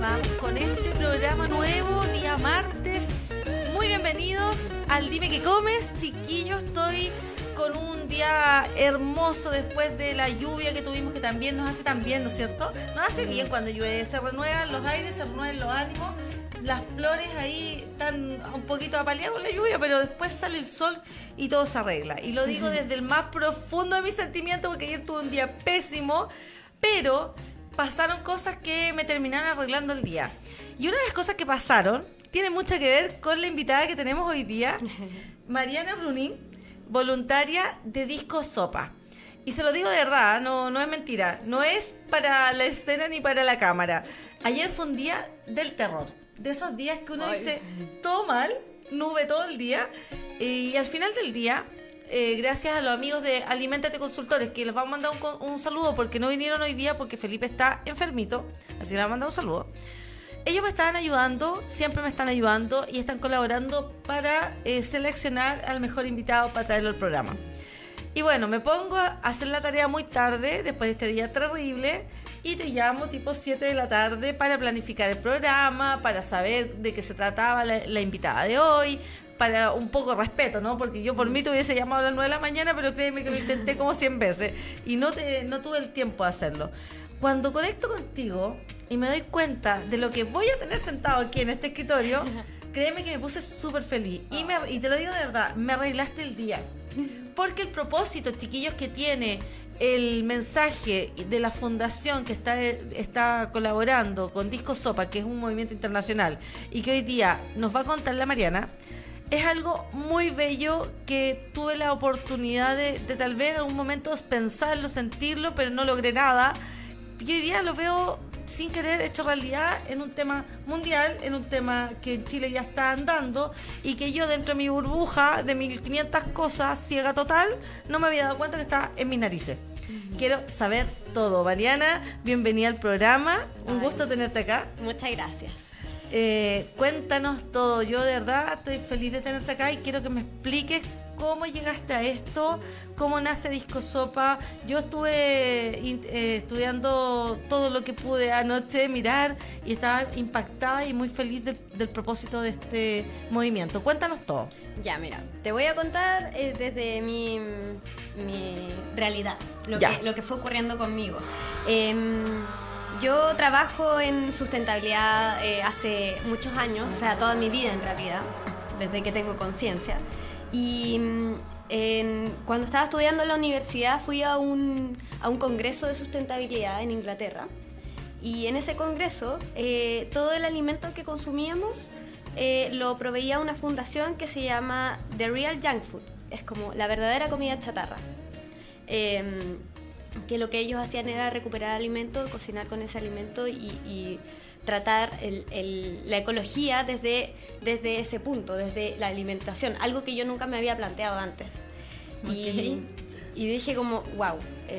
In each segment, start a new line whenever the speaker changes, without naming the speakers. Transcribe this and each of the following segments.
Vamos con este programa nuevo, día martes. Muy bienvenidos al Dime que comes, chiquillos. Estoy con un día hermoso después de la lluvia que tuvimos, que también nos hace tan bien, ¿no es cierto? Nos hace bien cuando llueve, se renuevan los aires, se renuevan los ánimos. Las flores ahí están un poquito apaleadas con la lluvia, pero después sale el sol y todo se arregla. Y lo digo desde el más profundo de mis sentimientos, porque ayer tuve un día pésimo, pero pasaron cosas que me terminaron arreglando el día. Y una de las cosas que pasaron tiene mucho que ver con la invitada que tenemos hoy día, Mariana Brunín, voluntaria de Disco Sopa. Y se lo digo de verdad, no, no es mentira, no es para la escena ni para la cámara. Ayer fue un día del terror, de esos días que uno dice todo mal, nube todo el día, y al final del día eh, gracias a los amigos de Alimentate Consultores, que les vamos a mandar un, saludo porque no vinieron hoy día porque Felipe está enfermito, así les vamos a mandar un saludo. Ellos me estaban ayudando, siempre me están ayudando y están colaborando para eh, seleccionar al mejor invitado para traerlo al programa. Y bueno, me pongo a hacer la tarea muy tarde, después de este día terrible, y te llamo tipo 7 de la tarde para planificar el programa, para saber de qué se trataba la invitada de hoy, para un poco de respeto, ¿no? Porque yo por mí te hubiese llamado a las 9 de la mañana, pero créeme que lo intenté como 100 veces y no, te, no tuve el tiempo de hacerlo. Cuando conecto contigo y me doy cuenta de lo que voy a tener sentado aquí en este escritorio, créeme que me puse súper feliz. Y, me, y te lo digo de verdad, me arreglaste el día. Porque el propósito, chiquillos, que tiene el mensaje de la fundación que está, está colaborando con Disco Sopa, que es un movimiento internacional, y que hoy día nos va a contar la Mariana, es algo muy bello que tuve la oportunidad de, de, tal vez en algún momento pensarlo, sentirlo, pero no logré nada. Y hoy día lo veo sin querer hecho realidad en un tema mundial, en un tema que en Chile ya está andando y que yo dentro de mi burbuja de 1500 cosas ciega total no me había dado cuenta que está en mis narices. Quiero saber todo. Mariana, bienvenida al programa. Un
Ay,
gusto tenerte acá.
Muchas gracias.
Eh, cuéntanos todo. Yo de verdad estoy feliz de tenerte acá y quiero que me expliques cómo llegaste a esto, cómo nace Disco Sopa. Yo estuve eh, estudiando todo lo que pude anoche, mirar y estaba impactada y muy feliz del, del propósito de este movimiento. Cuéntanos todo.
Ya, mira, te voy a contar eh, desde mi, mi realidad, lo
Ya.
que, lo que fue ocurriendo conmigo. Em, yo trabajo en sustentabilidad eh, hace muchos años, o sea, toda mi vida en realidad, desde que tengo conciencia. Y mm, en- cuando estaba estudiando en la universidad fui a un, a un congreso de sustentabilidad en Inglaterra. Y en ese congreso, eh, todo el alimento que consumíamos eh, lo proveía una fundación que se llama The Real Junk Food. Es como la verdadera comida chatarra. Em, que lo que ellos hacían era recuperar alimento, cocinar con ese alimento y, y tratar el- el- la ecología desde, desde ese punto, desde la alimentación, algo que yo nunca me había planteado antes. Y, y dije como, wow,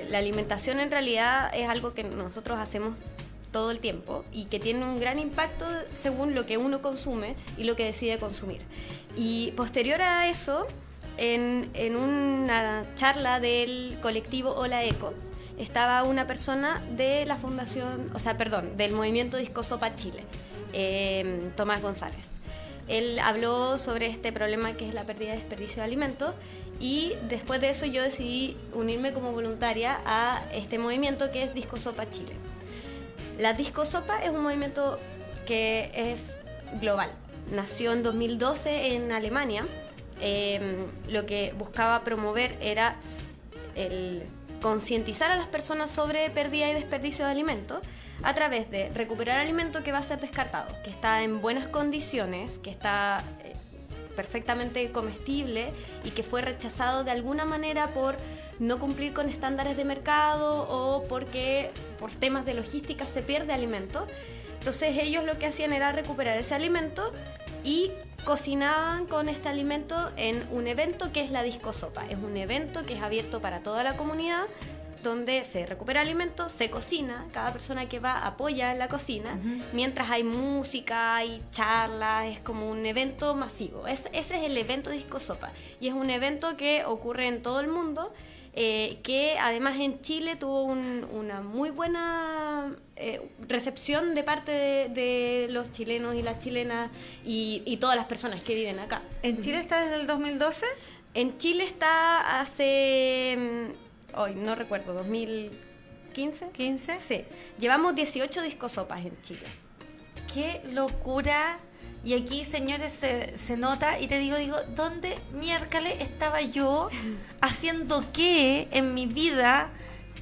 la alimentación en realidad es algo que nosotros hacemos todo el tiempo y que tiene un gran impacto según lo que uno consume y lo que decide consumir. Y posterior a eso, en, en una charla del colectivo Hola Eco, estaba una persona de la fundación, o sea, perdón, del movimiento Disco Sopa Chile, eh, Tomás González. Él habló sobre este problema que es la pérdida de desperdicio de alimentos y después de eso yo decidí unirme como voluntaria a este movimiento que es Disco Sopa Chile. La Disco Sopa es un movimiento que es global. Nació en 2012 en Alemania. Eh, lo que buscaba promover era concientizar a las personas sobre pérdida y desperdicio de alimentos a través de recuperar alimento que va a ser descartado, que está en buenas condiciones, que está eh, perfectamente comestible y que fue rechazado de alguna manera por no cumplir con estándares de mercado o porque por temas de logística se pierde alimento. Entonces ellos lo que hacían era recuperar ese alimento y cocinaban con este alimento en un evento que es la Disco Sopa. Es un evento que es abierto para toda la comunidad donde se recupera alimento, se cocina, cada persona que va apoya en la cocina, mientras hay música, hay charlas, es como un evento masivo. Es, ese es el evento Disco Sopa y es un evento que ocurre en todo el mundo. Eh, que además en Chile tuvo una muy buena eh, recepción de parte de, los chilenos y las chilenas y, y, todas las personas que viven acá.
¿En Chile está desde el 2012?
En Chile está hace mm, hoy no recuerdo, 2015.
¿15?
Sí. Llevamos 18 discosopas en Chile.
¡Qué locura! Y aquí, señores, se, se, nota y te digo, digo, ¿dónde miércoles estaba yo haciendo qué en mi vida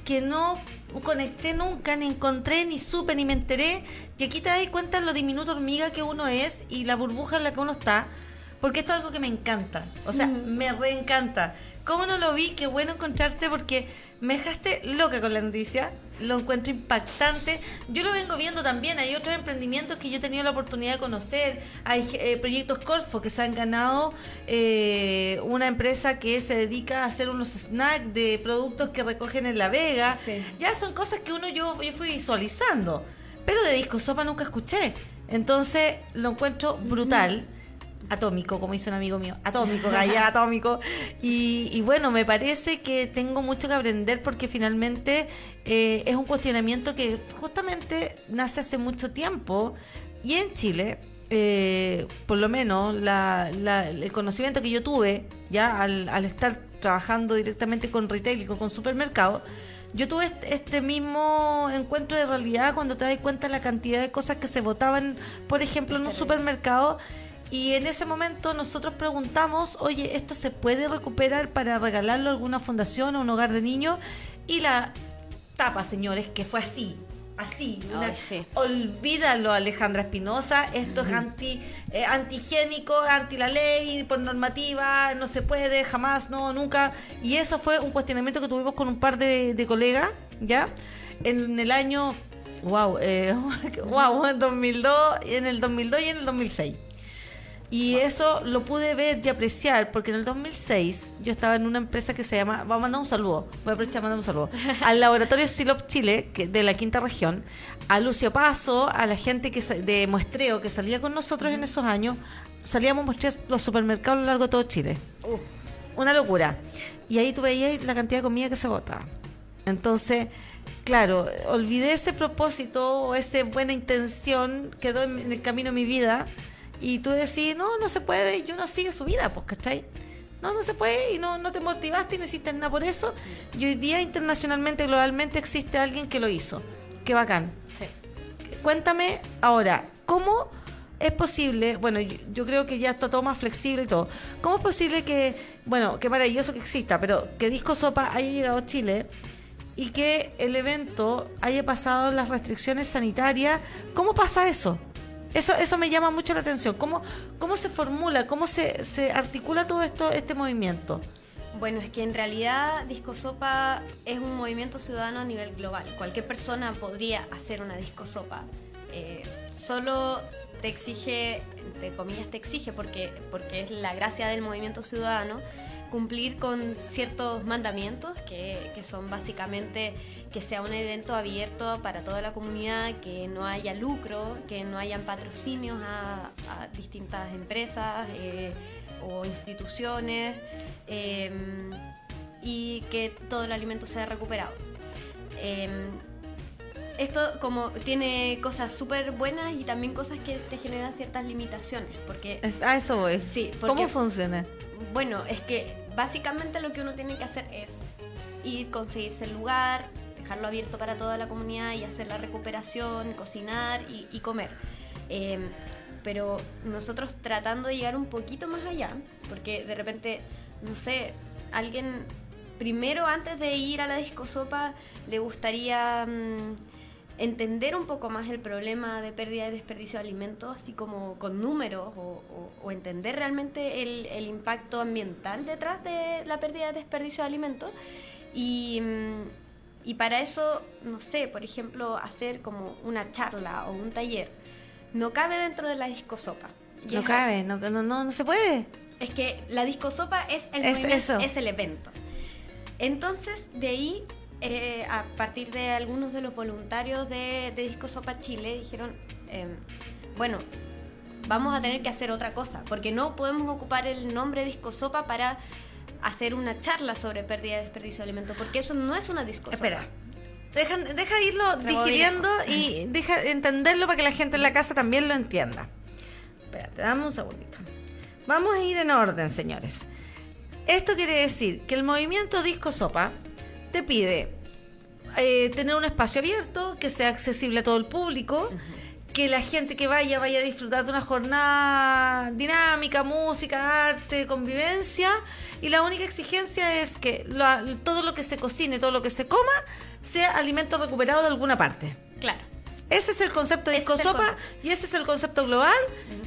que no conecté nunca, ni encontré, ni supe, ni me enteré? Y aquí te das cuenta lo diminuto hormiga que uno es y la burbuja en la que uno está, porque esto es algo que me encanta, o sea, me reencanta. ¿Cómo no lo vi? Qué bueno encontrarte porque me dejaste loca con la noticia. Lo encuentro impactante. Yo lo vengo viendo también. Hay otros emprendimientos que yo he tenido la oportunidad de conocer. Hay eh, proyectos Corfo que se han ganado. Eh, una empresa que se dedica a hacer unos snacks de productos que recogen en La Vega. Ya son cosas que uno yo, yo fui visualizando. Pero de disco sopa nunca escuché. Entonces lo encuentro brutal atómico, como hizo un amigo mío, atómico, gaya, atómico. Y, bueno, me parece que tengo mucho que aprender porque finalmente eh, es un cuestionamiento que justamente nace hace mucho tiempo. Y en Chile, eh, por lo menos el conocimiento que yo tuve ya al, al estar trabajando directamente con retail y con supermercados, yo tuve este, este mismo encuentro de realidad cuando te das cuenta de la cantidad de cosas que se votaban, por ejemplo, en un supermercado y en ese momento nosotros preguntamos, oye, ¿esto se puede recuperar para regalarlo a alguna fundación o un hogar de niños? Y la tapa, señores, que fue así, así. Olvídalo, Alejandra Espinosa. Esto es anti, eh, antigénico, anti la ley, por normativa, no se puede, jamás, no, nunca. Y eso fue un cuestionamiento que tuvimos con un par de, colegas, ¿ya? En, el año, wow, eh, wow, en 2002, en el 2002 y en el 2006. Y eso lo pude ver y apreciar porque en el 2006 yo estaba en una empresa que se llama, vamos a mandar un saludo, voy a aprovechar mandar un saludo, al laboratorio Silop Chile, que, de la quinta región, a Lucio Paso, a la gente que de muestreo que salía con nosotros en esos años, salíamos a mostrar los supermercados a lo largo de todo Chile. Una locura. Y ahí tú veías la cantidad de comida que se bota. Entonces, claro, olvidé ese propósito o esa buena intención, quedó en el camino de mi vida y tú decís, no, no se puede, y uno sigue su vida, pues, ¿cachai? No, no se puede y no, no te motivaste y no hiciste nada por eso. Y hoy día internacionalmente, globalmente existe alguien que lo hizo. Qué bacán. Sí. Cuéntame ahora, ¿cómo es posible, bueno, yo, creo que ya está todo más flexible y todo, ¿cómo es posible que, bueno, qué maravilloso que exista, pero que Disco Sopa haya llegado a Chile y que el evento haya pasado las restricciones sanitarias? ¿Cómo pasa eso? Eso, eso me llama mucho la atención. ¿Cómo, cómo se formula, cómo se, se articula todo esto, este movimiento?
Bueno, es que en realidad Discosopa es un movimiento ciudadano a nivel global. Cualquier persona podría hacer una Discosopa. Eh, solo te exige, entre comillas te exige, porque, porque es la gracia del movimiento ciudadano, cumplir con ciertos mandamientos que, que, son básicamente que sea un evento abierto para toda la comunidad, que no haya lucro, que no hayan patrocinios a, distintas empresas eh, o instituciones em, y que todo el alimento sea recuperado. Em, esto como tiene cosas súper buenas y también cosas que te generan ciertas limitaciones. Porque,
a eso voy. Sí, ¿Cómo funciona?
Bueno, es que básicamente lo que uno tiene que hacer es ir, conseguirse el lugar, dejarlo abierto para toda la comunidad y hacer la recuperación, cocinar y, comer. Em, pero nosotros tratando de llegar un poquito más allá, porque de repente, no sé, alguien primero antes de ir a la discosopa le gustaría... Mm, entender un poco más el problema de pérdida y desperdicio de alimentos, así como con números, o, entender realmente el, impacto ambiental detrás de la pérdida y desperdicio de alimentos. Y, mm, y para eso, no sé, por ejemplo, hacer como una charla o un taller, no cabe dentro de la discosopa.
No cabe, no, no, no, se puede.
Es que la discosopa es el, es, es el evento. Entonces, de ahí eh, a partir de algunos de los voluntarios de, de Disco Sopa Chile, dijeron, eh, bueno, vamos a tener que hacer otra cosa, porque no podemos ocupar el nombre Disco Sopa para hacer una charla sobre pérdida y desperdicio de alimentos, porque eso no es una disco sopa.
Espera. Deja, deja irlo digiriendo y deja entenderlo para que la gente en la casa también lo entienda. Espérate, dame un segundito. Vamos a ir en orden, señores. Esto quiere decir que el movimiento Disco Sopa te pide eh, tener un espacio abierto, que sea accesible a todo el público, que la gente que vaya vaya a disfrutar de una jornada dinámica, música, arte, convivencia. Y la única exigencia es que todo lo que se cocine, todo lo que se coma, sea alimento recuperado de alguna parte. Ese es el concepto de
Ese es el
Disco Sopa
concepto.
y ese es el concepto global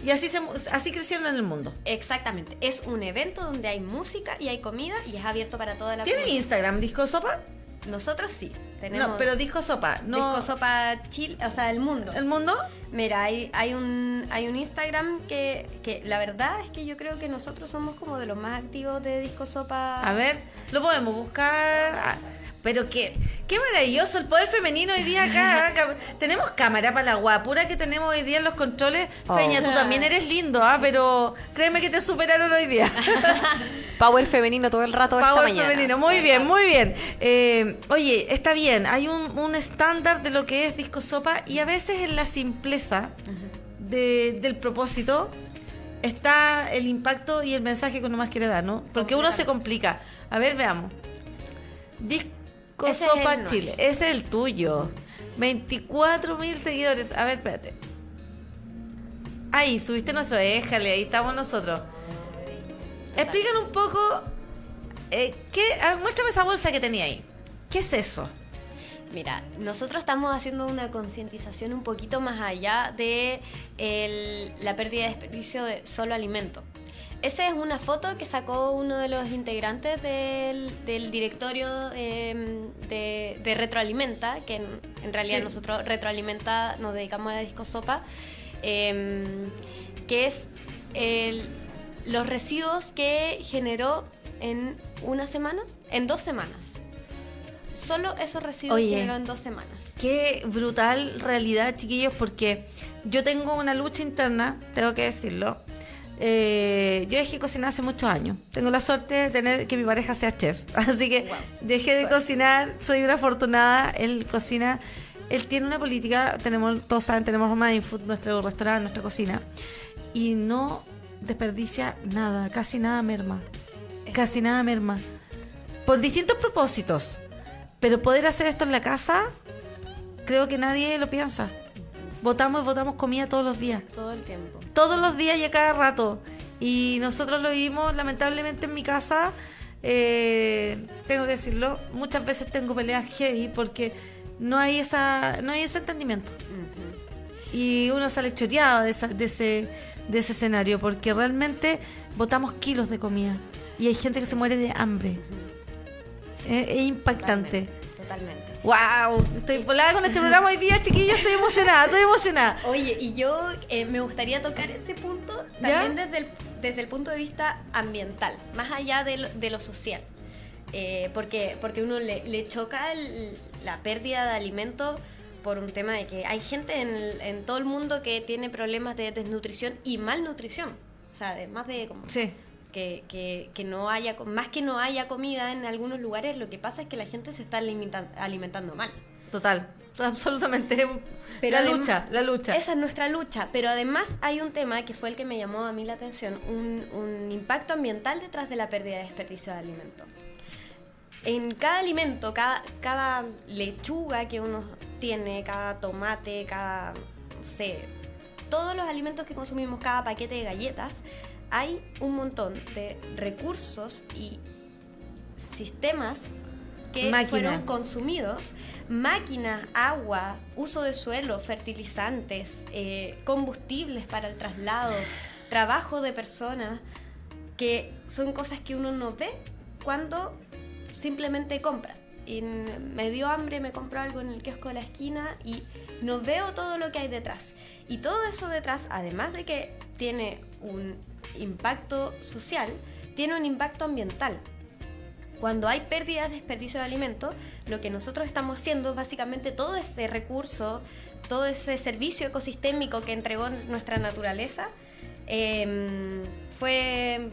y así, se, así crecieron en el mundo.
Exactamente. Es un evento donde hay música y hay comida y es abierto para toda la
¿Tiene
comunidad.
Instagram Disco Sopa?
Nosotros sí. Tenemos
No, pero Disco Sopa, no.
Disco Sopa Chile, o sea, el mundo.
¿El mundo?
Mira, hay, hay, un, hay un Instagram que, que la verdad es que yo creo que nosotros somos como de los más activos de Disco Sopa.
A ver, lo podemos buscar. Ah, Pero qué, qué maravilloso el poder femenino hoy día acá. acá. Tenemos cámara para la guapura que tenemos hoy día en los controles.
Oh.
Feña, tú también eres lindo, ¿ah? pero créeme que te superaron hoy día.
Power femenino todo el rato esta
Power
mañana.
femenino, muy bien, muy bien. Eh, oye, está bien, hay un, un estándar de lo que es disco sopa y a veces en la simpleza de- del propósito está el impacto y el mensaje que uno más quiere dar, ¿no? Porque uno se complica. A ver, veamos. Disco
Ese es
Sopa
nuestro.
Chile, ese es el tuyo. 24 mil seguidores. A ver, espérate. Ahí, subiste nuestro éjale, ahí estamos nosotros. Explícanos un poco. Eh, ¿qué? A ver, muéstrame esa bolsa que tenía ahí. ¿Qué es eso?
Mira, nosotros estamos haciendo una concientización un poquito más allá de el- la pérdida de desperdicio de solo alimento. Esa es una foto que sacó uno de los integrantes del, del directorio eh, de, de Retroalimenta, que en, en realidad
Sí.
nosotros Retroalimenta nos dedicamos a Disco Sopa, eh, que es el- los residuos que generó en una semana, en dos semanas. Solo esos residuos
Oye.
generó en dos semanas.
Qué brutal realidad, chiquillos, porque yo tengo una lucha interna, tengo que decirlo. Eh, yo dejé de cocinar hace muchos años. Tengo la suerte de tener que mi pareja sea chef. Así que
Wow.
dejé de cocinar, soy una afortunada. Él cocina, él tiene una política, tenemos, todos saben, tenemos Mindfood, nuestro restaurante, nuestra cocina. Y no desperdicia nada, casi nada merma. Casi nada merma. Por distintos propósitos. Pero poder hacer esto en la casa, creo que nadie lo piensa. Votamos y votamos comida todos los días.
Todo el tiempo.
Todos los días y a cada rato. Y nosotros lo vivimos lamentablemente en mi casa. eh, tengo que decirlo, muchas veces tengo peleas heavy porque no hay esa no hay ese entendimiento. Y uno sale choreado de, esa- de ese, de ese escenario porque realmente botamos kilos de comida. Y hay gente que se muere de hambre. Es, es impactante.
Totalmente.
¡Wow! Estoy volada con este programa hoy día, chiquillos. Estoy emocionada, estoy emocionada.
Oye, y yo eh, me gustaría tocar ese punto también desde el, desde el punto de vista ambiental, más allá de lo, de lo social. Eh, porque, porque uno le, le choca el- la pérdida de alimentos por un tema de que hay gente en, el- en todo el mundo que tiene problemas de desnutrición y malnutrición. O sea, además de como
Sí.
Que, que, que no haya, más que no haya comida en algunos lugares, lo que pasa es que la gente se está alimenta- alimentando mal.
Total, absolutamente.
Pero
la lucha, la lucha.
Esa es nuestra lucha, pero además hay un tema que fue el que me llamó a mí la atención, un, un impacto ambiental detrás de la pérdida de desperdicio de alimento. En cada alimento, cada, cada lechuga que uno tiene, cada tomate, cada, no sé, todos los alimentos que consumimos, cada paquete de galletas, hay un montón de recursos y sistemas que
Máquina.
fueron consumidos, máquinas, agua, uso de suelo, fertilizantes, eh, combustibles para el traslado, trabajo de personas, que son cosas que uno no ve cuando simplemente compra. Y me dio hambre, me compró algo en el kiosco de la esquina y no veo todo lo que hay detrás. Y todo eso detrás, además de que tiene un impacto social, tiene un impacto ambiental. cuando hay pérdidas, desperdicio de alimentos, lo que nosotros estamos haciendo es básicamente todo ese recurso, todo ese servicio ecosistémico que entregó nuestra naturaleza, em, fue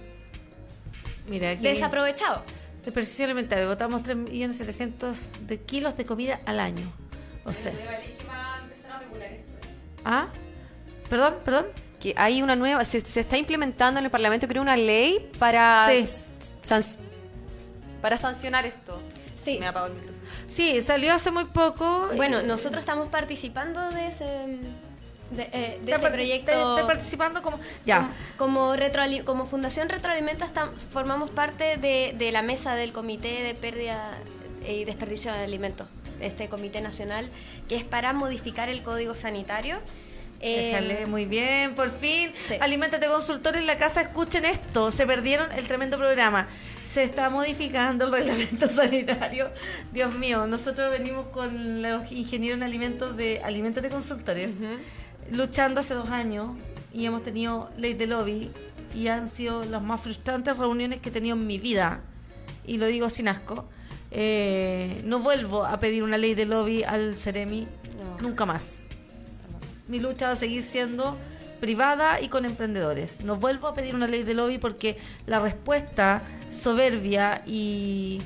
Mira, aquí,
desaprovechado.
Desperdicio alimentario. Botamos 3.700.000 de kilos de comida al año. O sea. ¿Ah? ¿Perdón? ¿Perdón?
Que hay una nueva, se, se está implementando en el Parlamento, creo, una ley para,
Sí.
san- para sancionar esto.
Sí.
Me apagó el micrófono.
Sí, salió hace muy poco.
Bueno, nosotros estamos participando de ese, de, eh, de
Está
ese
par-
proyecto.
está- está participando como. Ya.
Como, como, como Fundación Retroalimenta estamos- formamos parte de, de la mesa del Comité de Pérdida y Desperdicio de Alimentos, este Comité Nacional, que es para modificar el Código Sanitario. Eh,
Déjale, muy bien, por fin.
sí.
Aliméntate consultor en la casa, escuchen esto. Se perdieron el tremendo programa. Se está modificando el reglamento sanitario. Dios mío, nosotros venimos con los ingenieros en alimentos de Aliméntate Consultores, luchando hace dos años y hemos tenido ley de lobby y han sido las más frustrantes reuniones que he tenido en mi vida. Y lo digo sin asco. Eh, no vuelvo a pedir una ley de lobby al Ceremi
No.
nunca más mi lucha va a seguir siendo privada y con emprendedores. No vuelvo a pedir una ley de lobby porque la respuesta soberbia y,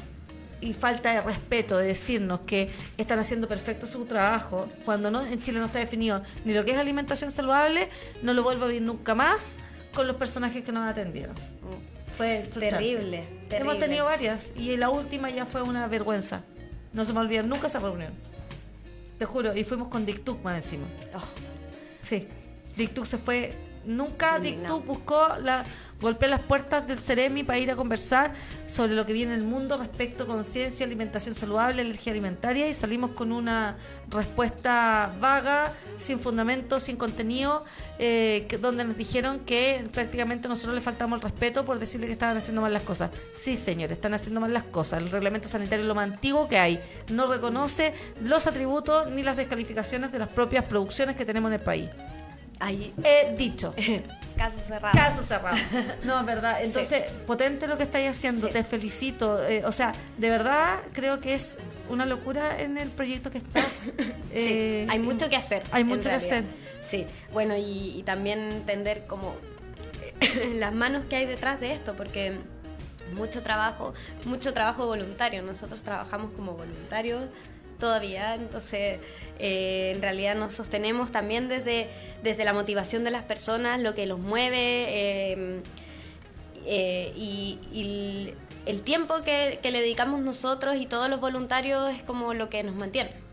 y falta de respeto de decirnos que están haciendo perfecto su trabajo, cuando no en Chile no está definido ni lo que es alimentación saludable, no lo vuelvo a ver nunca más con los personajes que nos atendieron. Fue.
Terrible, terrible.
Hemos tenido varias y la última ya fue una vergüenza. No se me olvida nunca esa reunión. Te juro, y fuimos con Dictuc más encima.
Oh,
Sí, Dictuc se fue. Nunca. Dictuc buscó la golpear las puertas del Ceremi para ir a conversar sobre lo que viene en el mundo respecto a conciencia, alimentación saludable, alergia alimentaria y salimos con una respuesta vaga, sin fundamento, sin contenido, eh, que- donde nos dijeron que prácticamente nosotros le faltamos el respeto por decirle que estaban haciendo mal las cosas. Sí, señores, están haciendo mal las cosas. El reglamento sanitario es lo más antiguo que hay. No reconoce los atributos ni las descalificaciones de las propias producciones que tenemos en el país.
Ahí,
He dicho.
caso cerrado.
Caso cerrado. No, es verdad. Entonces, potente lo que estáis haciendo.
Sí.
Te felicito. Eh, o sea, de verdad creo que es una locura en el proyecto que estás. Eh,
sí, hay mucho que hacer.
Hay mucho que hacer.
Sí, bueno, y, y también entender como las manos que hay detrás de esto, porque mucho trabajo, mucho trabajo voluntario. Nosotros trabajamos como voluntarios todavía, entonces eh, en realidad nos sostenemos también desde, desde la motivación de las personas, lo que los mueve eh, eh, y, el, tiempo que le dedicamos nosotros y todos los voluntarios es como lo que nos mantiene.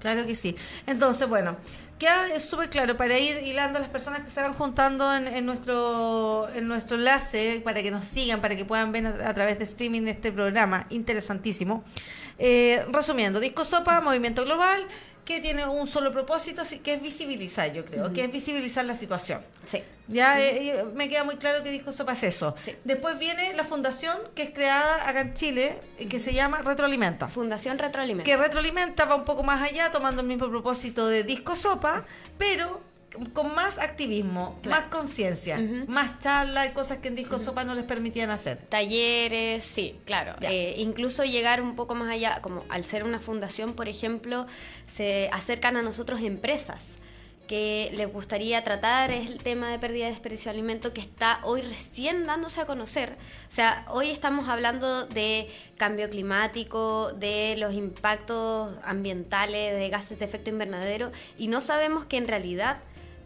Claro que sí. Entonces, bueno, queda súper claro para ir hilando a las personas que se van juntando en, en nuestro en nuestro enlace para que nos sigan, para que puedan ver a, a través de streaming este programa interesantísimo. Eh, resumiendo, Disco Sopa, Movimiento Global, que tiene un solo propósito, que es visibilizar, yo creo, que es visibilizar la situación.
Sí.
Ya eh, eh, me queda muy claro que Disco Sopa es eso.
Sí.
Después viene la fundación que es creada acá en Chile, eh, que se llama Retroalimenta
Fundación Retroalimenta.
que retroalimenta, va un poco más allá, tomando el mismo propósito de disco sopa, pero con más activismo,
Claro.
más conciencia, más charla y cosas que en disco sopa no les permitían hacer.
Talleres, sí, claro. Eh, incluso llegar un poco más allá, como al ser una fundación, por ejemplo, se acercan a nosotros empresas que les gustaría tratar el tema de pérdida de desperdicio de alimento que está hoy recién dándose a conocer. O sea, hoy estamos hablando de cambio climático, de los impactos ambientales, de gases de efecto invernadero, y no sabemos que en realidad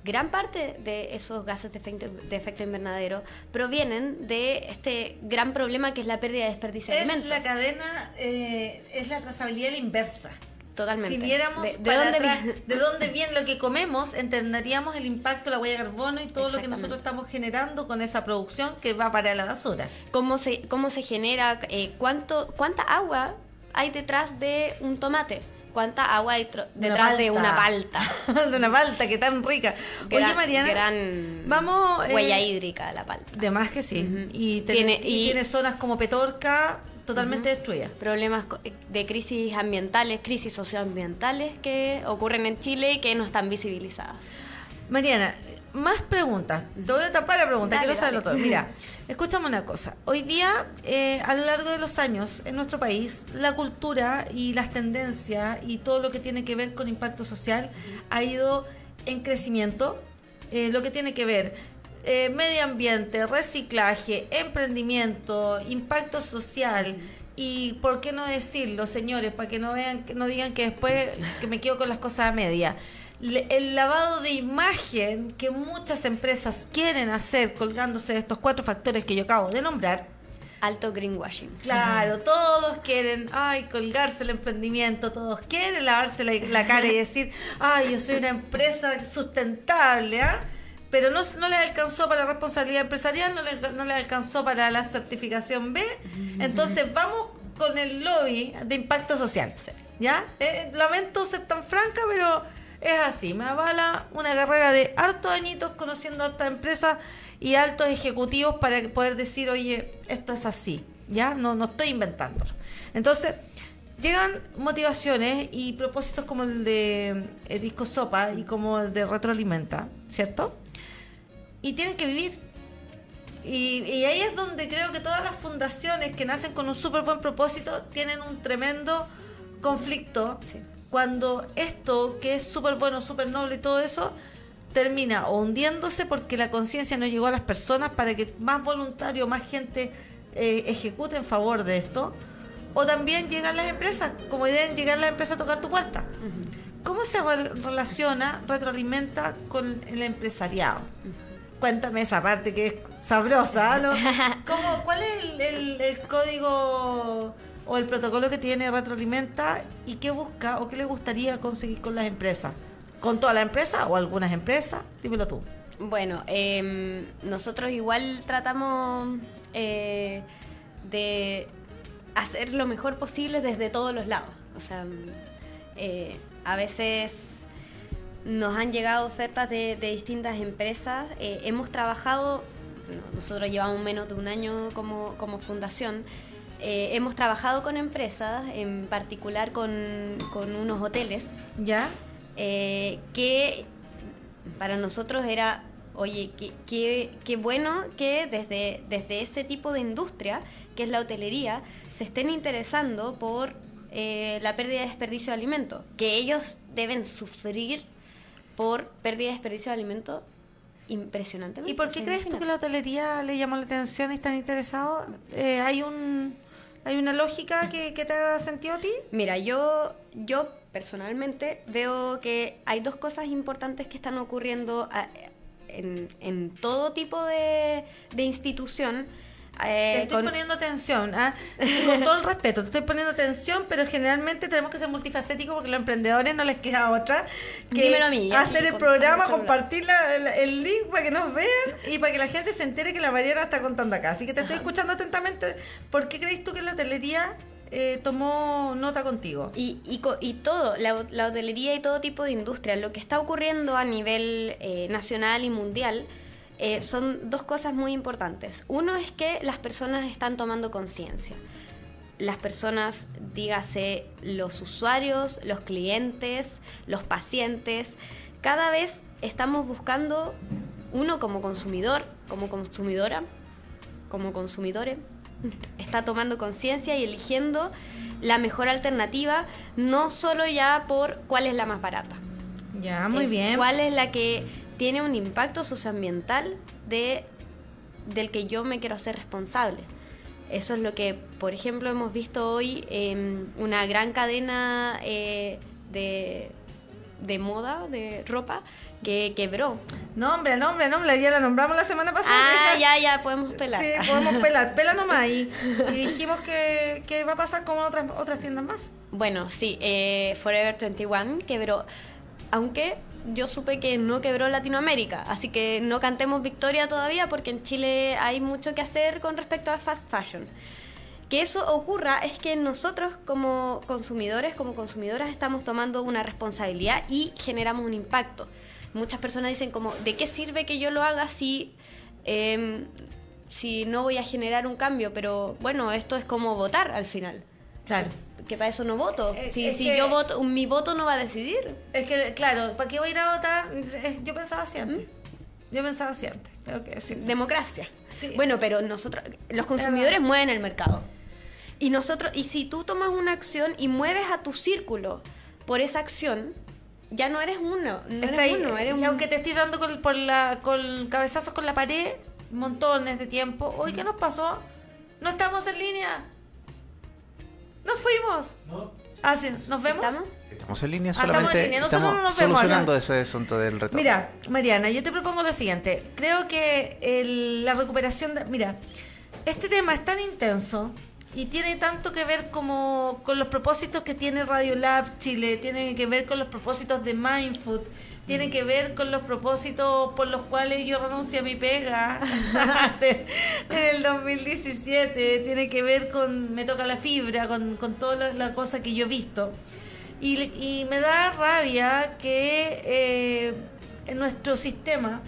gran parte de esos gases de efecto, de efecto invernadero provienen de este gran problema que es la pérdida de desperdicio de
Es
alimentos.
la cadena, eh, es la trazabilidad inversa.
Totalmente.
Si viéramos
¿De- dónde
atrás
viene?
de dónde viene lo que comemos, entenderíamos el impacto de la huella de carbono y todo lo que nosotros estamos generando con esa producción que va para la basura.
cómo se, cómo se genera, eh, cuánto, cuánta agua hay detrás de un tomate, cuánta agua hay
De una
detrás de una palta.
de una palta que tan rica. Oye, Mariana,
gran
vamos, eh,
huella hídrica la palta.
De más que sí. Y, tiene,
Tiene-
y
y-
tiene zonas como Petorca totalmente destruidas.
Problemas de crisis ambientales, crisis socioambientales que ocurren en Chile y que no están visibilizadas.
Mariana, más preguntas. Te voy a tapar la pregunta,
Dale,
quiero saberlo
dale.
todo. Mira, escúchame una cosa. Hoy día, eh, a lo largo de los años, en nuestro país, la cultura y las tendencias y todo lo que tiene que ver con impacto social ha ido en crecimiento. Eh, lo que tiene que ver eh, medio ambiente, reciclaje, emprendimiento, impacto social. Y por qué no decirlo, señores, para que no vean, que no digan que después que me quedo con las cosas a media. El lavado de imagen que muchas empresas quieren hacer colgándose de estos cuatro factores que yo acabo de nombrar.
Alto greenwashing.
Claro, todos quieren, ay, colgarse el emprendimiento, todos quieren lavarse la, la cara y decir, ay, yo soy una empresa sustentable, ¿ah? Pero no, no le alcanzó para la responsabilidad empresarial, no le, no le alcanzó para la certificación B. Entonces vamos con el lobby de impacto social. ¿Ya? Eh, lamento ser tan franca, pero es así. Me avala una carrera de hartos añitos conociendo a esta empresa y altos ejecutivos para poder decir, oye, esto es así. ¿Ya? No, no estoy inventándolo. Entonces, llegan motivaciones y propósitos como el de eh, Disco Sopa y como el de Retroalimenta, ¿cierto? Y tienen que vivir. Y, y ahí es donde creo que todas las fundaciones que nacen con un súper buen propósito tienen un tremendo conflicto
Sí.
Cuando esto, que es súper bueno, súper noble y todo eso, termina o hundiéndose porque la conciencia no llegó a las personas para que más voluntario, más gente eh, ejecute en favor de esto, o también llegan las empresas, como deben llegar las empresas a tocar tu puerta. ¿Cómo se re- relaciona, retroalimenta con el empresariado? Cuéntame esa parte que es sabrosa, ¿no? ¿Cómo, ¿Cuál es el, el- el código o el protocolo que tiene Retroalimenta y qué busca o qué le gustaría conseguir con las empresas? ¿Con toda la empresa o algunas empresas? Dímelo tú.
Bueno, em, nosotros igual tratamos eh, de hacer lo mejor posible desde todos los lados. O sea, eh, a veces nos han llegado ofertas de, de distintas empresas. eh, hemos trabajado, nosotros llevamos menos de un año como, como fundación. Eh, hemos trabajado con empresas, en particular con, con unos hoteles,
¿Ya?
eh, que para nosotros era, oye, qué, qué, qué bueno que desde, desde ese tipo de industria, que es la hotelería, se estén interesando por eh, la pérdida y desperdicio de alimentos, que ellos deben sufrir por pérdida y desperdicio de alimentos impresionantemente.
¿Y por qué
¿se
crees tú que la hotelería le llamó la atención y están interesados? Eh, ¿hay, un, ¿Hay una lógica que, te haga sentido a ti?
Mira, yo, yo personalmente veo que hay dos cosas importantes que están ocurriendo a- en, en todo tipo de, de institución. Eh,
Te estoy
con-
poniendo atención, ¿ah? con todo el respeto, te estoy poniendo atención, pero generalmente tenemos que ser multifacéticos porque los emprendedores no les queda otra que
a mí,
hacer el programa, compartir la- la- el link para que nos vean y para que la gente se entere que la Mariana está contando acá. Así que te estoy escuchando atentamente. ¿Por qué crees tú que la hotelería eh, tomó nota contigo?
Y, y, y todo, la, la hotelería y todo tipo de industria, lo que está ocurriendo a nivel eh, nacional y mundial, eh, son dos cosas muy importantes. Uno es que las personas están tomando conciencia. Las personas, dígase, los usuarios, los clientes, los pacientes, cada vez estamos buscando, uno como consumidor, como consumidora, como consumidores, está tomando conciencia y eligiendo la mejor alternativa, no solo ya por cuál es la más barata.
Ya, muy
es
bien.
¿Cuál es la que tiene un impacto socioambiental de, del que yo me quiero hacer responsable? Eso es lo que, por ejemplo, hemos visto hoy en una gran cadena eh, de, de moda, de ropa, que quebró.
Nombre, nombre, nombre, ya la nombramos la semana pasada.
Ah, ya, ya, podemos pelar.
Sí, podemos pelar, pela nomás. Y, y dijimos que, que va a pasar como otras, otras tiendas más.
Bueno, sí, eh, Forever 21 quebró, aunque yo supe que no quebró Latinoamérica, así que no cantemos victoria todavía porque en Chile hay mucho que hacer con respecto a fast fashion. Que eso ocurra es que nosotros como consumidores, como consumidoras, estamos tomando una responsabilidad y generamos un impacto. Muchas personas dicen como, ¿de qué sirve que yo lo haga si, em, si no voy a generar un cambio? Pero bueno, esto es como votar al final.
Claro.
Que para eso no voto.
Eh,
si si
que-
yo voto, mi voto no va a decidir.
Es que, claro, ¿para qué voy a ir a votar? Eh, Yo pensaba así antes. Yo pensaba así antes, que.
Democracia.
Sí.
Bueno, pero nosotros, los consumidores mueven el mercado. Y nosotros, y si tú tomas una acción y mueves a tu círculo por esa acción, ya no eres uno, no eres
ahí,
uno, eres
y
un...
aunque te estés dando con, por la, con cabezazos con la pared, montones de tiempo. Hoy, ¿qué nos pasó? No estamos en línea. Nos fuimos. Ah, sí, ¿nos vemos?
¿Estamos?
Estamos en línea
Ah, estamos
solamente.
en línea. Nosotros
estamos
no nos vemos,
solucionando
¿no?
ese asunto del retorno.
Mira, Mariana, yo te propongo lo siguiente. Creo que el- la recuperación de... Mira, este tema es tan intenso y tiene tanto que ver como con los propósitos que tiene Radio Lab Chile, tiene que ver con los propósitos de Mindfood, tiene que ver con los propósitos por los cuales yo renuncio a mi pega en el 2017, tiene que ver con me toca la fibra, con, con toda la, la que yo he visto. Y, y me da rabia que eh, en nuestro sistema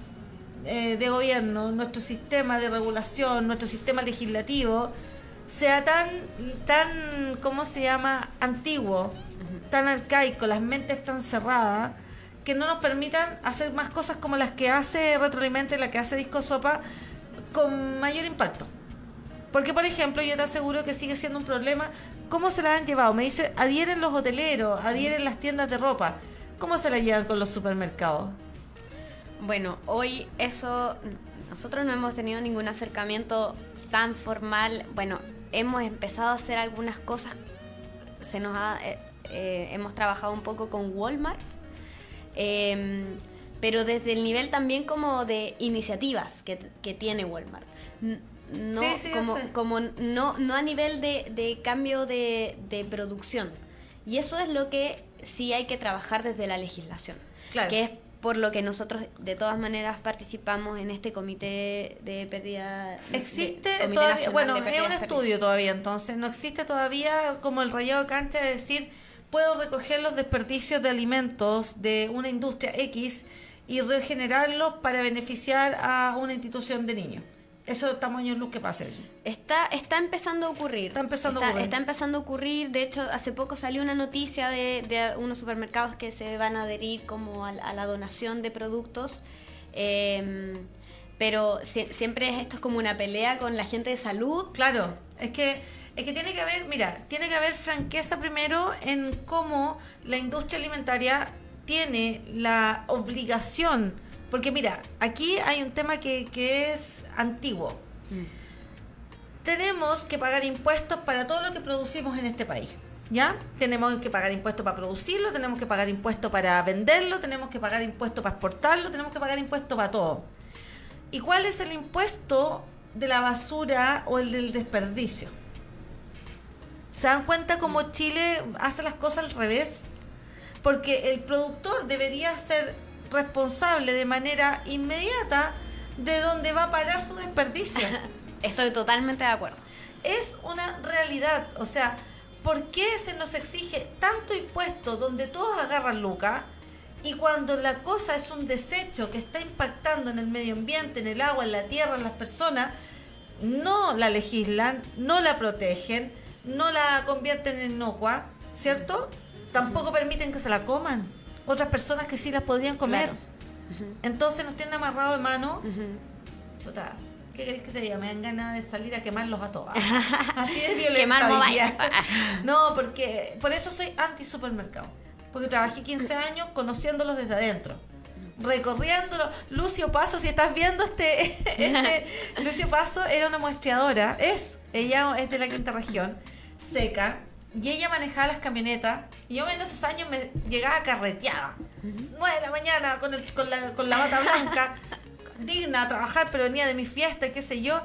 eh, de gobierno, nuestro sistema de regulación, nuestro sistema legislativo, sea tan, tan, ¿cómo se llama?, antiguo, tan arcaico, las mentes tan cerradas, que no nos permitan hacer más cosas como las que hace Retroalimente, la que hace Disco Sopa, con mayor impacto. Porque, por ejemplo, yo te aseguro que sigue siendo un problema. ¿Cómo se la han llevado? Me dice, adhieren los hoteleros, adhieren las tiendas de ropa. ¿Cómo se la llevan con los supermercados?
Bueno, hoy eso, nosotros no hemos tenido ningún acercamiento tan formal. Bueno, hemos empezado a hacer algunas cosas, se nos ha, eh, eh, hemos trabajado un poco con Walmart, eh, pero desde el nivel también como de iniciativas que, que tiene Walmart. No,
Sí, sí,
como, como no, no a nivel de, de cambio de, de producción. Y eso es lo que sí hay que trabajar desde la legislación.
Claro.
Que es por lo que nosotros de todas maneras participamos en este comité de pérdida.
Existe todavía, bueno, es un estudio todavía, entonces no existe todavía como el rayado de cancha de decir puedo recoger los desperdicios de alimentos de una industria X y regenerarlos para beneficiar a una institución de niños. Eso estamos años luz que pase.
Está, está empezando a ocurrir.
Está empezando a ocurrir.
está empezando a ocurrir. De hecho, hace poco salió una noticia de, de unos supermercados que se van a adherir como a, a la donación de productos. Eh, pero sie- siempre esto es como una pelea con la gente de salud.
Claro, es que es que tiene que haber, mira, tiene que haber franqueza primero en cómo la industria alimentaria tiene la obligación, porque mira, aquí hay un tema que, que es antiguo. Tenemos que pagar impuestos para todo lo que producimos en este país. ¿Ya? Tenemos que pagar impuestos para producirlo, tenemos que pagar impuestos para venderlo, tenemos que pagar impuestos para exportarlo, tenemos que pagar impuestos para todo. ¿Y cuál es el impuesto de la basura o el del desperdicio? ¿Se dan cuenta cómo Chile hace las cosas al revés? Porque el productor debería ser responsable de manera inmediata de dónde va a parar su desperdicio.
Estoy totalmente de acuerdo.
es una realidad. O sea, ¿por qué se nos exige tanto impuesto donde todos agarran lucas y cuando la cosa es un desecho que está impactando en el medio ambiente, en el agua, en la tierra, en las personas, no la legislan, no la protegen, no la convierten en inocua, ¿cierto? Tampoco permiten que se la coman. Otras personas que sí las podrían comer.
Claro.
Entonces nos tienen amarrado de mano
Ujú.
Chuta, ¿qué querés que te diga? Me dan ganas de salir a quemarlos a todas. Así de violenta. No, porque por eso soy anti supermercado. Porque trabajé 15 años conociéndolos desde adentro. Recorriéndolos. Lucio Paso, si estás viendo este, este Lucio Paso era una muestreadora. Es, ella es de la quinta región, seca. Y ella manejaba las camionetas. Y yo en esos años me llegaba carreteada. 9 de la mañana con, el- con, la, con la bata blanca, digna a trabajar, pero venía de mi fiesta, qué sé yo.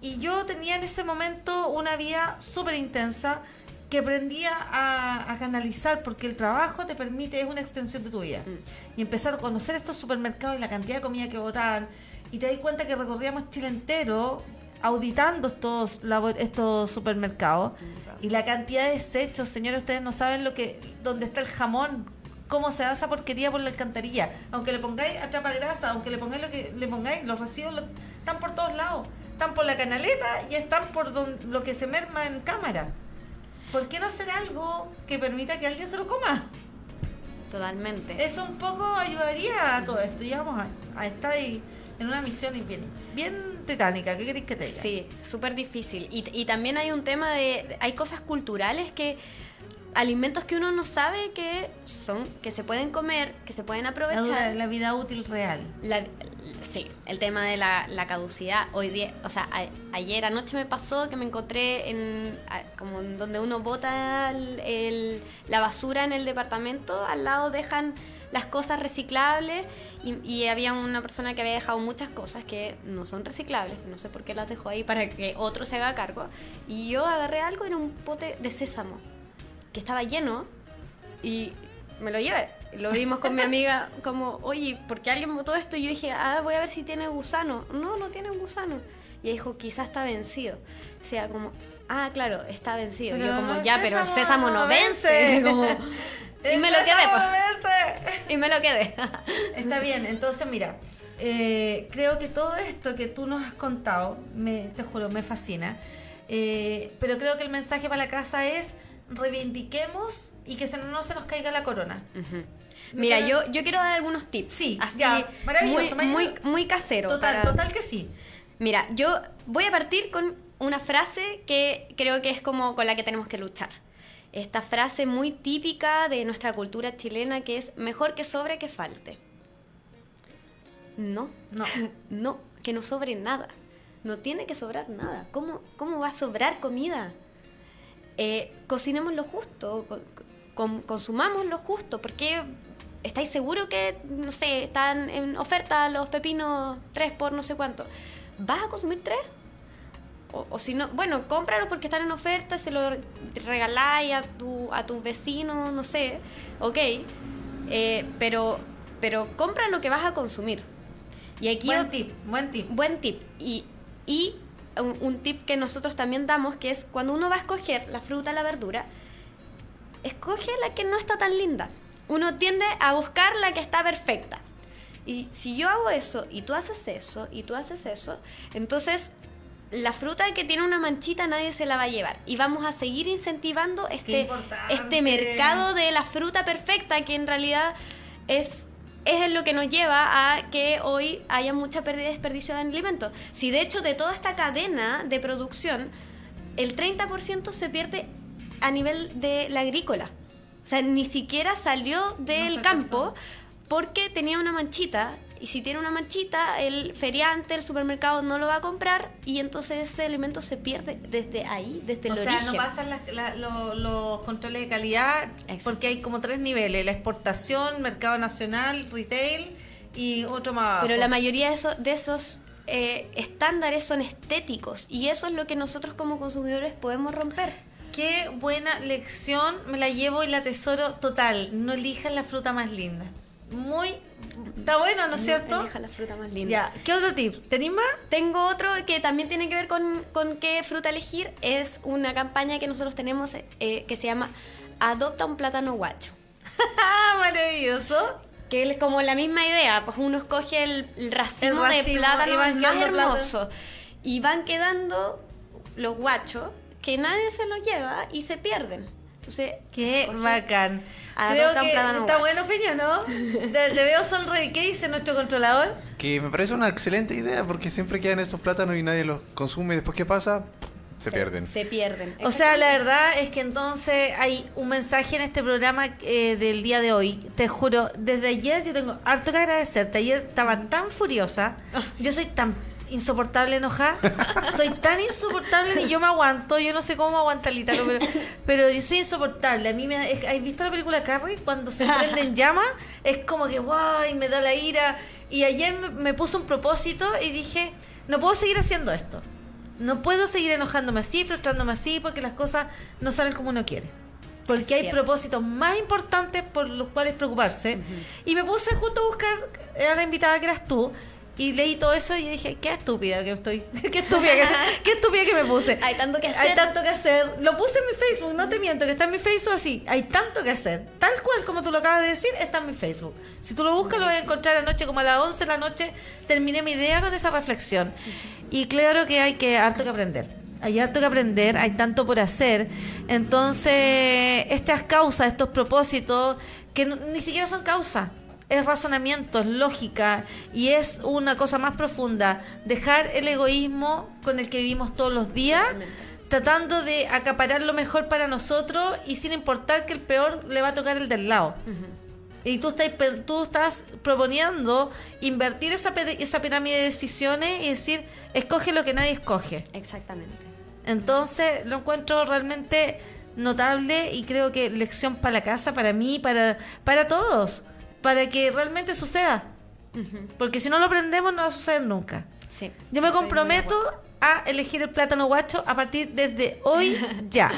Y yo tenía en ese momento una vida súper intensa que aprendía a, a canalizar porque el trabajo te permite, es una extensión de tu vida. Y empezar a conocer estos supermercados y la cantidad de comida que botaban. Y te das cuenta que recorríamos Chile entero auditando estos, estos supermercados. Y la cantidad de desechos, señores, ustedes no saben lo que dónde está el jamón, cómo se da esa porquería por la alcantarilla. Aunque le pongáis atrapa grasa, aunque le pongáis lo que le pongáis, los residuos lo- están por todos lados. Están por la canaleta y están por don- lo que se merma en cámara. ¿por qué no hacer algo que permita que alguien se lo coma?
Totalmente.
Eso un poco ayudaría a todo esto. Y vamos a, a estar ahí en una misión bien, bien titánica. ¿Qué queréis que te diga?
Sí, súper difícil. Y, y también hay un tema de... Hay cosas culturales que... Alimentos que uno no sabe que son, que se pueden comer, que se pueden aprovechar.
la vida útil real.
La- sí, el tema de la, la caducidad. Hoy día, o sea, a- ayer anoche me pasó que me encontré en a- como en donde uno bota el- el- la basura en el departamento, al lado dejan las cosas reciclables y, y había una persona que había dejado muchas cosas que no son reciclables, no sé por qué las dejó ahí para que otro se haga cargo. Y yo agarré algo, era un pote de sésamo que estaba lleno y me lo llevé. Lo vimos con mi amiga como, oye, ¿por qué alguien botó esto? Y yo dije, ah, voy a ver si tiene gusano. No, no tiene gusano. Y dijo, quizás está vencido. O sea, como, ah, claro, está vencido. Y yo
Pero
como, ya, pero sésamo no vence. Como, y me lo quedé,
sésamo
pues.
no vence.
Y me lo quedé.
Está bien, entonces mira, eh, creo que todo esto que tú nos has contado, me, te juro, me fascina. Eh, pero creo que el mensaje para la casa es reivindiquemos y que se, no se nos caiga la corona.
Mira, yo, yo quiero dar algunos tips.
Sí,
así,
ya, maravilloso,
muy, muy, casero.
Total,
para-
total que sí.
Mira, yo voy a partir con una frase que creo que es como con la que tenemos que luchar. Esta frase muy típica de nuestra cultura chilena que es mejor que sobre que falte. No,
No.
no, que no sobre nada. No tiene que sobrar nada. ¿Cómo, cómo va a sobrar comida? Eh, cocinemos lo justo, co- con- consumamos lo justo, porque estáis seguros que, no sé, están en oferta los pepinos 3 por no sé cuánto. ¿Vas a consumir 3? O, o si no, bueno, cómpralos porque están en oferta, se los regaláis a, tu, a tus vecinos, no sé, ok, eh, pero, pero compra lo que vas a consumir. Y aquí
Buen tip, buen tip.
Buen tip. Y, y un, un tip que nosotros también damos, que es cuando uno va a escoger la fruta, la verdura, escoge la que no está tan linda. Uno tiende a buscar la que está perfecta. Y si yo hago eso, y tú haces eso, y tú haces eso, entonces la fruta que tiene una manchita nadie se la va a llevar. Y vamos a seguir incentivando este, este mercado de la fruta perfecta, que en realidad es, es lo que nos lleva a que hoy haya mucha pérdida y desperdicio de alimentos. Si de hecho de toda esta cadena de producción, el 30% se pierde a nivel de la agrícola. O sea, ni siquiera salió del campo porque tenía una manchita. Y si tiene una manchita, el feriante, el supermercado no lo va a comprar y entonces ese alimento se pierde desde ahí, desde
o
el
sea,
origen.
no pasan las- la- lo- los controles de calidad
Exacto.
porque hay como tres niveles, la exportación, mercado nacional, retail y otro más abajo.
Pero la mayoría de esos, de esos eh, estándares son estéticos y eso es lo que nosotros como consumidores podemos romper.
Qué buena lección, me la llevo y la tesoro total. No elijan la fruta más linda. Muy... Está bueno, ¿no es cierto?
Elija la fruta más linda.
Ya, ¿qué otro tip? ¿Tenéis más?
Tengo otro que también tiene que ver con, con qué fruta elegir. Es una campaña que nosotros tenemos eh, que se llama Adopta un plátano guacho.
¡Ah, maravilloso!
Que es como la misma idea, pues uno escoge el, el racimo,
El racimo
de plátano más hermoso. Y van quedando los guachos que nadie se los lleva y se pierden. Entonces,
¡Qué bacán! Creo que está bueno, Feño, ¿no? Te, te veo sonreír. ¿Qué dice nuestro controlador?
Que me parece una excelente idea porque siempre quedan estos plátanos y nadie los consume. Después, ¿qué pasa? Se pierden.
Se pierden.
O sea, la verdad es que entonces hay un mensaje en este programa eh, del día de hoy. Te juro, desde ayer yo tengo harto que agradecerte. Ayer estaba tan furiosa. Yo soy tan insoportable enojada. Soy tan insoportable y yo me aguanto. Yo no sé cómo aguantar Litalo, pero, pero yo soy insoportable. A mí me... ¿Has visto la película Carrie? Cuando se prende en llama, es como que guay, me da la ira. Y ayer me, me puse un propósito y dije, no puedo seguir haciendo esto. No puedo seguir enojándome así, frustrándome así, porque las cosas no salen como uno quiere. Porque hay propósitos más importantes por los cuales preocuparse. Y me puse justo a buscar a la invitada que eras tú. Y leí todo eso y dije, qué estúpida que estoy. qué estúpida que, qué estúpida que me puse.
Hay tanto que
Hay
hacer.
tanto que hacer. Lo puse en mi Facebook, no te miento, que está en mi Facebook así. Hay tanto que hacer. Tal cual como tú lo acabas de decir, está en mi Facebook. Si tú lo buscas, lo vas a encontrar anoche, como a las 11 de la noche. Terminé mi idea con esa reflexión. Y claro que hay que harto que aprender. Hay harto que aprender, hay tanto por hacer. Entonces, estas causas, estos propósitos, que ni siquiera son causas, es razonamiento, es lógica y es una cosa más profunda. Dejar el egoísmo con el que vivimos todos los días, tratando de acaparar lo mejor para nosotros y sin importar que el peor le va a tocar el del lado. Y tú estás, tú estás proponiendo invertir esa, esa pirámide de decisiones y decir, escoge lo que nadie escoge.
Exactamente.
Entonces lo encuentro realmente notable y creo que lección para la casa, para mí, para, para todos, para que realmente suceda. Porque si no lo aprendemos no va a suceder nunca.
Sí.
Yo me comprometo a elegir el plátano guacho a partir desde hoy ya.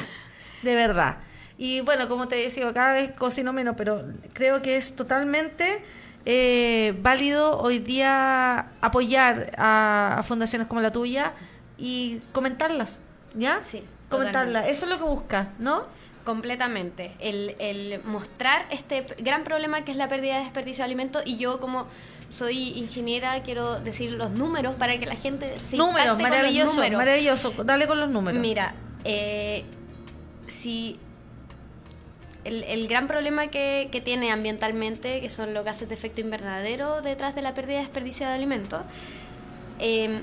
De verdad. Y bueno, como te decía, cada vez cocino menos, pero creo que es totalmente eh, válido hoy día apoyar a, a fundaciones como la tuya y comentarlas, ¿ya?
Sí,
Comentarlas.
totalmente.
Eso es lo que busca, ¿no?
Completamente. El, el mostrar este gran problema que es la pérdida de desperdicio de alimentos y yo como soy ingeniera quiero decir los números para que la gente se
números,
impacte con los
maravilloso,
números.
maravilloso. Dale con los números.
Mira, eh, si el, el gran problema que, que tiene ambientalmente, que son los gases de efecto invernadero detrás de la pérdida de desperdicio de alimentos, eh,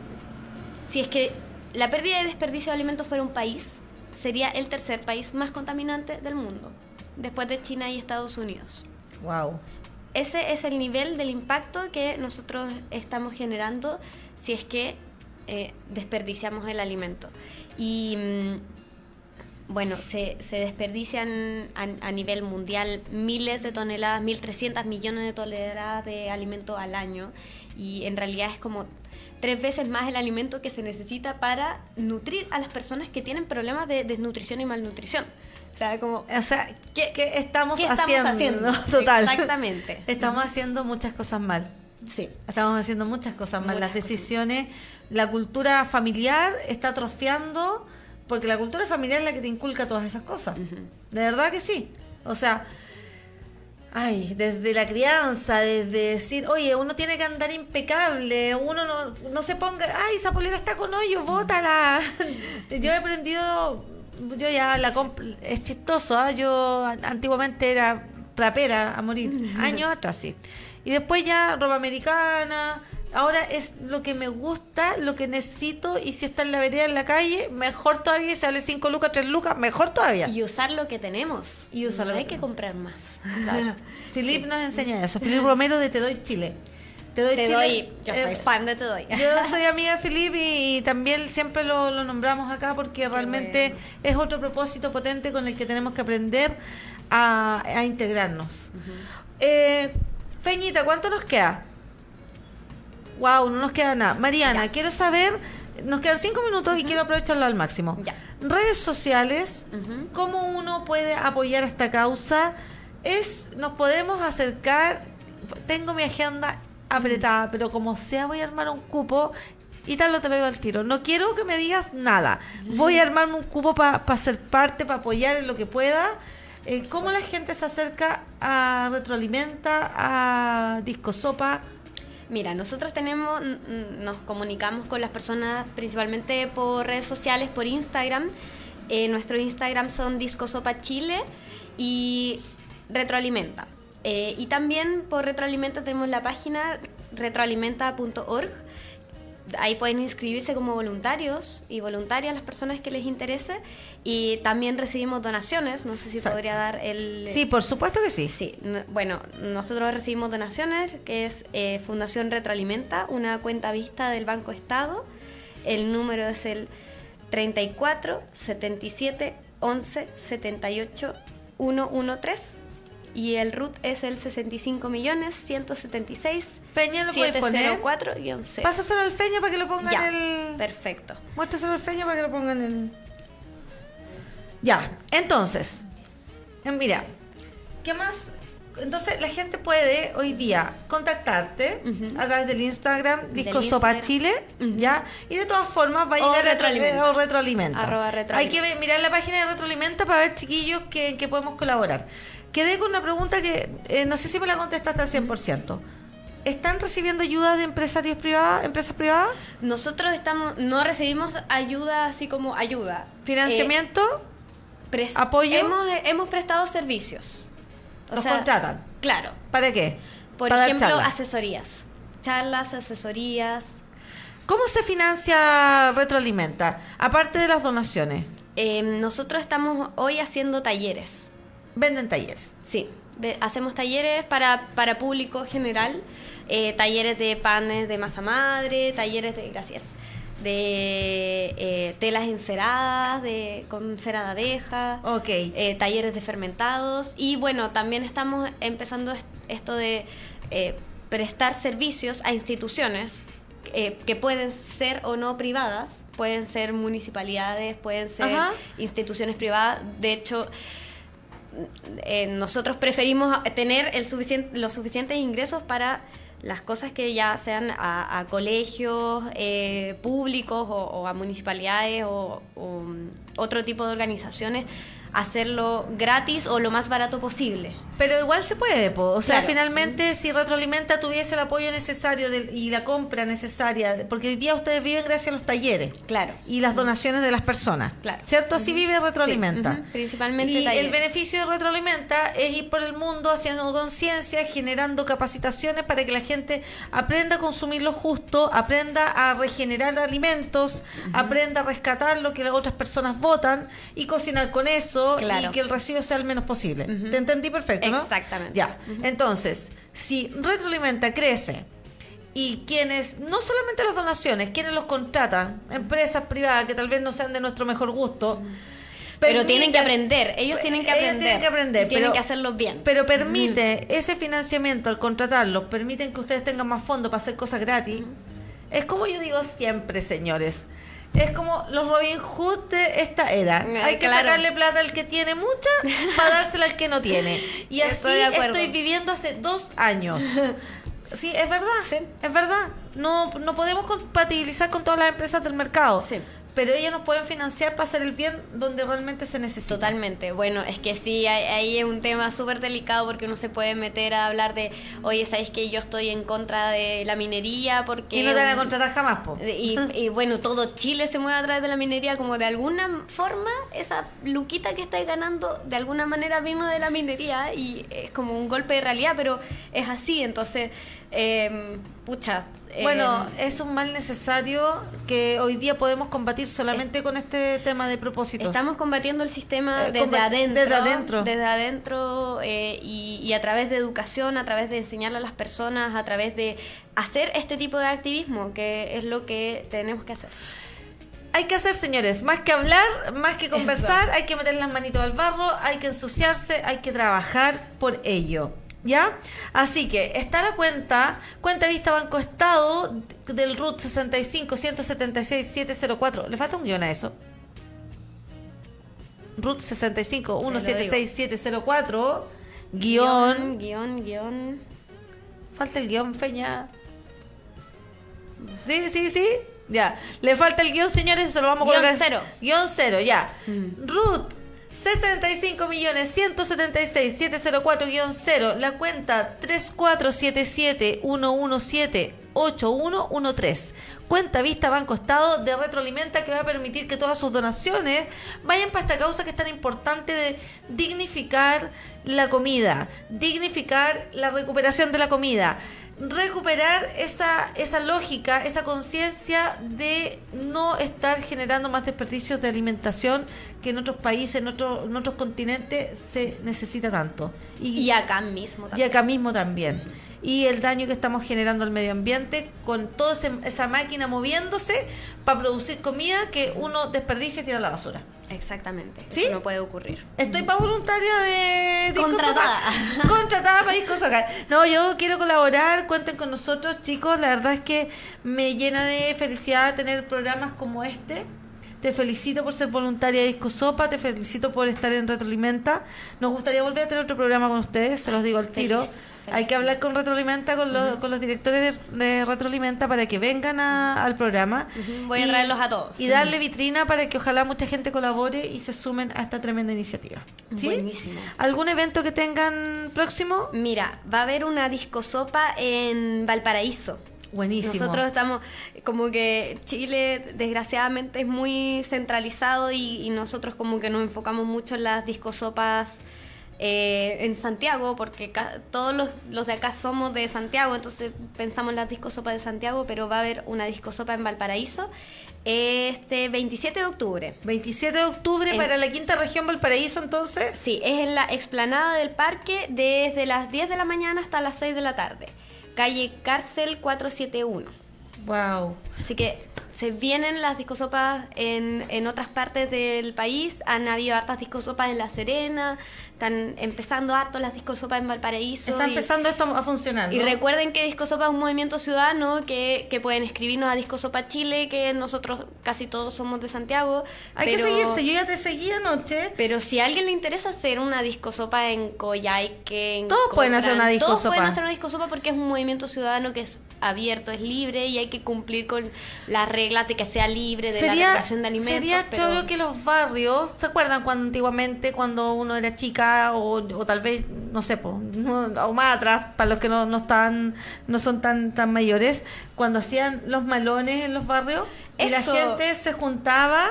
si es que la pérdida de desperdicio de alimentos fuera un país, sería el tercer país más contaminante del mundo, después de China y Estados Unidos.
Wow.
Ese es el nivel del impacto que nosotros estamos generando si es que eh, desperdiciamos el alimento. Y mm, bueno, se, se desperdician a, a nivel mundial miles de toneladas, 1.300 millones de toneladas de alimento al año. Y en realidad es como tres veces más el alimento que se necesita para nutrir a las personas que tienen problemas de desnutrición y malnutrición. O sea, como
O sea,
¿Qué-
¿qué, estamos,
¿qué estamos
haciendo?
haciendo?
Total.
Exactamente.
Estamos haciendo muchas cosas mal.
Sí.
Estamos haciendo muchas cosas mal.
Muchas
Las
cosas.
decisiones, la cultura familiar está atrofiando, porque la cultura familiar es la que te inculca todas esas cosas. De verdad que sí. O sea, ay, desde la crianza, desde decir, oye, uno tiene que andar impecable, uno no, no se ponga, ay, esa polera está con hoyo, bótala. yo he aprendido, yo ya la comp- es chistoso, ¿ah? yo an- antiguamente era trapera a morir, años atrás, sí. Y después ya ropa americana, ahora es lo que me gusta, lo que necesito, y si está en la vereda, en la calle, mejor todavía, si sale 5 lucas, 3 lucas, mejor todavía.
Y usar lo que tenemos.
Y usar
no
lo
hay
que
comprar más.
Claro. Filip nos enseña eso. Filip Romero de Te Doy Chile. Te Doy
Te
Chile.
doy, yo soy
eh,
fan de Te doy.
Yo soy amiga de Filip y, y también siempre lo, lo nombramos acá porque realmente
bueno.
es otro propósito potente con el que tenemos que aprender a, a integrarnos. Eh, Feñita, ¿cuánto nos queda? Wow, no nos queda nada. Mariana,
Ya.
quiero saber, nos quedan cinco minutos y quiero aprovecharlo al máximo.
Ya.
Redes sociales. ¿cómo uno puede apoyar esta causa? Es, nos podemos acercar, tengo mi agenda apretada, pero como sea voy a armar un cupo y tal lo te lo digo al tiro. No quiero que me digas nada. Voy a armarme un cupo para ser parte, para apoyar en lo que pueda. Eh, ¿Cómo la gente se acerca a Retroalimenta, a Disco Sopa?
Mira, nosotros tenemos, nos comunicamos con las personas principalmente por redes sociales, por Instagram. Eh, nuestro Instagram son Disco Sopa Chile y Retroalimenta. Eh, y también por Retroalimenta tenemos la página retroalimenta.org. Ahí pueden inscribirse como voluntarios y voluntarias las personas que les interese. Y también recibimos donaciones. No sé si
Exacto.
podría dar el...
Sí, por supuesto que sí.
Sí, bueno, nosotros recibimos donaciones, que es eh, Fundación Retroalimenta, una cuenta vista del Banco Estado. El número es el 34 77 11 78 113 y el RUT es el 65 millones 176
Feña, ¿lo puedes poner?
704 11.
Pásaselo al Feña para que lo ponga
Ya,
en el...
perfecto.
Muéstraselo al Feña para que lo ponga en el... Ya, entonces, eh, mira, ¿qué más? Entonces la gente puede hoy día contactarte a través del Instagram Disco
Del
Sopa
Instagram.
Chile. ¿ya? Y de todas formas va a llegar
Retroalimenta.
o retroalimenta.
Arroba
Hay que mirar la página de Retroalimenta para ver, chiquillos, que, en qué podemos colaborar. Quedé con una pregunta que eh, no sé si me la contestaste al 100%. ¿están recibiendo ayuda de empresarios privadas, empresas privadas?
Nosotros estamos, no recibimos ayuda así como ayuda.
¿Financiamiento?
Eh,
¿Apoyo?
Hemos, hemos prestado servicios. O
¿Los
sea,
contratan?
Claro.
¿Para qué?
Por
Para
ejemplo,
charlas.
asesorías. Charlas, asesorías.
¿Cómo se financia Retroalimenta? Aparte de las donaciones,
Eh, nosotros estamos hoy haciendo talleres.
Venden talleres.
Sí, hacemos talleres para, para público general, eh, talleres de panes de masa madre, talleres de, gracias, de eh, telas enceradas, de, con cera de abeja,
Ok.
eh, talleres de fermentados y bueno, también estamos empezando est- esto de prestar servicios a instituciones eh, que pueden ser o no privadas, pueden ser municipalidades, pueden ser
Ajá.
instituciones privadas, de hecho eh, nosotros preferimos tener el los suficientes ingresos para las cosas que ya sean a, colegios eh, públicos o, a municipalidades o, o, mm, otro tipo de organizaciones, hacerlo gratis o lo más barato posible.
Pero igual se puede, po. o sea,
Claro.
finalmente si Retroalimenta tuviese el apoyo necesario y la compra necesaria, porque hoy día ustedes viven gracias a los talleres
Claro.
y las donaciones de las personas,
Claro.
¿cierto? Así vive Retroalimenta.
Sí, ujú, principalmente
Y
talleres.
el beneficio de Retroalimenta es ir por el mundo haciendo conciencia, generando capacitaciones para que la gente aprenda a consumir lo justo, aprenda a regenerar alimentos, aprenda a rescatar lo que las otras personas votan y cocinar con eso
Claro.
y que el residuo sea el menos posible. ¿Te entendí perfecto, no?
Exactamente.
Ya. Entonces, si Retroalimenta crece y quienes, no solamente las donaciones, quienes los contratan, empresas privadas que tal vez no sean de nuestro mejor gusto,
Pero tienen que aprender, ellos tienen que
Ellos
aprender.
tienen que aprender,
y tienen
pero-
que hacerlo bien.
Pero permite ese financiamiento al contratarlos, permiten que ustedes tengan más fondos para hacer cosas gratis. Es como yo digo siempre, señores. Es como los Robin Hood de esta era.
Eh,
Hay que
claro.
sacarle plata al que tiene mucha para dársela al que no tiene. Y así
Estoy
viviendo hace dos años. Sí, es verdad.
Sí.
Es verdad. No, no podemos compatibilizar con todas las empresas del mercado.
Sí.
Pero ellas nos pueden financiar para hacer el bien donde realmente se necesita.
Totalmente. Bueno, es que sí, ahí- ahí es un tema súper delicado porque uno se puede meter a hablar de, oye, ¿sabes que yo estoy en contra de la minería? Porque
Y no te van a contratar jamás, po.
Y, y bueno, todo Chile se mueve a través de la minería, como de alguna forma esa luquita que estáis ganando de alguna manera vino de la minería y es como un golpe de realidad, pero es así, entonces, eh, pucha. eh,
Bueno, es un mal necesario que hoy día podemos combatir solamente con este tema de propósitos.
Estamos combatiendo el sistema
Eh,
desde adentro.
desde adentro.
Desde adentro eh, y, y a través de educación, a través de enseñarle a las personas, a través de hacer este tipo de activismo, que es lo que tenemos que hacer.
Hay que hacer, señores, más que hablar, más que conversar, hay que meter las manitos al barro, hay que ensuciarse, hay que trabajar por ello. ¿Ya? Así que está la cuenta, cuenta vista Banco Estado del RUT 65 176 704. ¿Le falta un guion a eso? RUT 65 176 704 guion.
Guión, guion.
Falta el guion, Feña. Sí, sí, sí. Ya. Le falta el guion, señores, se lo vamos a
Guión
colocar.
cero.
Guión cero, ya.
Mm.
Ruth, 65 millones 176 704 guion cero. La cuenta 3477 117 8113. Cuenta vista Banco Estado de Retroalimenta que va a permitir que todas sus donaciones vayan para esta causa que es tan importante de dignificar la comida, dignificar la recuperación de la comida, recuperar esa, esa lógica, esa conciencia de no estar generando más desperdicios de alimentación que en otros países, en, otro- en otros continentes se necesita tanto.
Y acá mismo
Y
también.
acá mismo también. Y el daño que estamos generando al medio ambiente con toda esa máquina moviéndose para producir comida que uno desperdicia y tira a la basura.
Exactamente.
¿Sí?
Eso no puede ocurrir.
Estoy para voluntaria de Disco
Contratada.
Soca. Contratada para Disco Soca. No, yo quiero colaborar, cuenten con nosotros, chicos. La verdad es que me llena de felicidad tener programas como este. Te felicito por ser voluntaria de Disco Sopa, te felicito por estar en Retroalimenta. Nos gustaría volver a tener otro programa con ustedes, se los digo al tiro.
Feliz.
Hay que hablar con Retroalimenta, con los, con los directores de, de Retroalimenta para que vengan a- al programa.
Voy a traerlos a todos.
Y darle vitrina para que ojalá mucha gente colabore y se sumen a esta tremenda iniciativa. ¿Sí?
Buenísimo.
¿Algún evento que tengan próximo?
Mira, va a haber una discosopa en Valparaíso.
Buenísimo.
Nosotros estamos, como que Chile desgraciadamente es muy centralizado y, y nosotros como que nos enfocamos mucho en las discosopas eh, en Santiago, porque todos los, los de acá somos de Santiago, entonces pensamos en las discosopas de Santiago, pero va a haber una discosopa en Valparaíso este 27 de octubre.
27 de octubre
En-
para la quinta región Valparaíso, entonces.
Sí, es en la explanada del parque desde las 10 de la mañana hasta las 6 de la tarde. Calle Cárcel 471.
Wow.
Así que se vienen las discosopas en, en otras partes del país. Han habido hartas discosopas en La Serena. Están empezando harto las discosopas en Valparaíso.
Está
y-
empezando esto a funcionar.
y recuerden que Discosopa es un movimiento ciudadano que, que pueden escribirnos a Discosopa Chile, que nosotros casi todos somos de Santiago.
Hay que seguirse. Yo ya te seguí anoche.
pero si a alguien le interesa hacer una discosopa en Coyhaique, en
Todos pueden hacer una
Cochrane, Todos
discosopa.
pueden hacer una discosopa porque es un movimiento ciudadano que es abierto, es libre y hay que cumplir con las reglas de que sea libre, de la
Sería,
regulación de alimentos.
sería
pero-
choro que los barrios, ¿se acuerdan cuando antiguamente cuando uno era chica o, tal vez, no sé, po, o más atrás, para los que no, no están, no son tan, tan mayores, cuando hacían los malones en los barrios y la gente se juntaba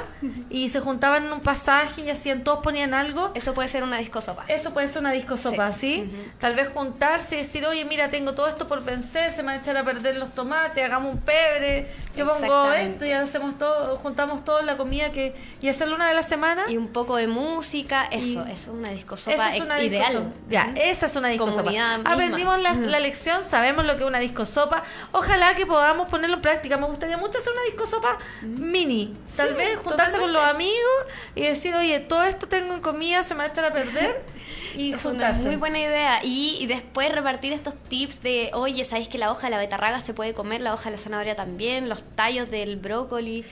y se juntaban en un pasaje y hacían, todos ponían algo.
Eso puede ser una discosopa.
Eso puede ser una disco sopa, ¿sí?
Sí.
Tal vez juntarse y decir, oye, mira, tengo todo esto por vencer, se me van a echar a perder los tomates, hagamos un pebre, yo pongo esto y hacemos todo, juntamos toda la comida que y hacerlo una vez a la semana.
Y un poco de música, eso,
Y-
eso es una discosopa
es una
ideal.
Ya, esa es una disco sopa.
Comunidad misma.
Aprendimos la, la lección, sabemos lo que es una disco sopa. Ojalá que podamos ponerlo en práctica. Me gustaría mucho hacer una disco sopa mini. Tal
Sí,
vez juntarse con los amigos y decir, oye, todo esto tengo en comida, se me va a echar a perder. Y
Es una
juntarse.
muy buena idea. Y, y después repartir estos tips de, oye, ¿sabéis que la hoja de la betarraga se puede comer? La hoja de la zanahoria también, los tallos del brócoli.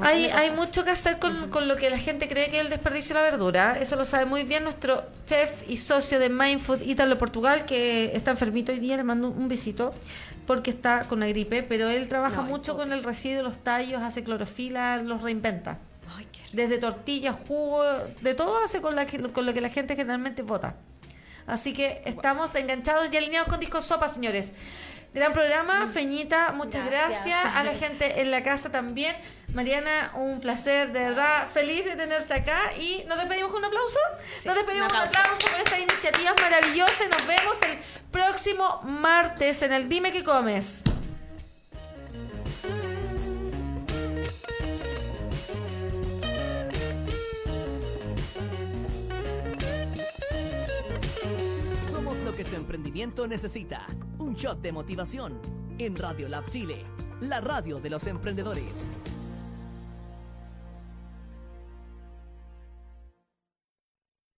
Hay, hay mucho que hacer con, con lo que la gente cree que es el desperdicio de la verdura. Eso lo sabe muy bien nuestro chef y socio de Mindfood Ítalo Portugal, que está enfermito hoy día. Le mando un besito porque está con la gripe, pero él trabaja mucho con el residuo, los tallos, hace clorofila, los reinventa.
Ay, qué rico.
Desde tortillas, jugo, de todo hace con, la, con lo que la gente generalmente vota. Así que estamos enganchados y alineados con Disco Sopa, señores. Gran programa, Feñita, muchas gracias.
Gracias.
A la gente en la casa también. Mariana, un placer, de verdad, feliz de tenerte acá. Y nos despedimos con un aplauso.
Sí,
nos despedimos
un
con un
aplauso.
aplauso por esta iniciativa maravillosa. Y nos vemos el próximo martes en el Dime qué comes.
Que tu emprendimiento necesita. Un shot de motivación en Radio Lab Chile, la radio de los emprendedores.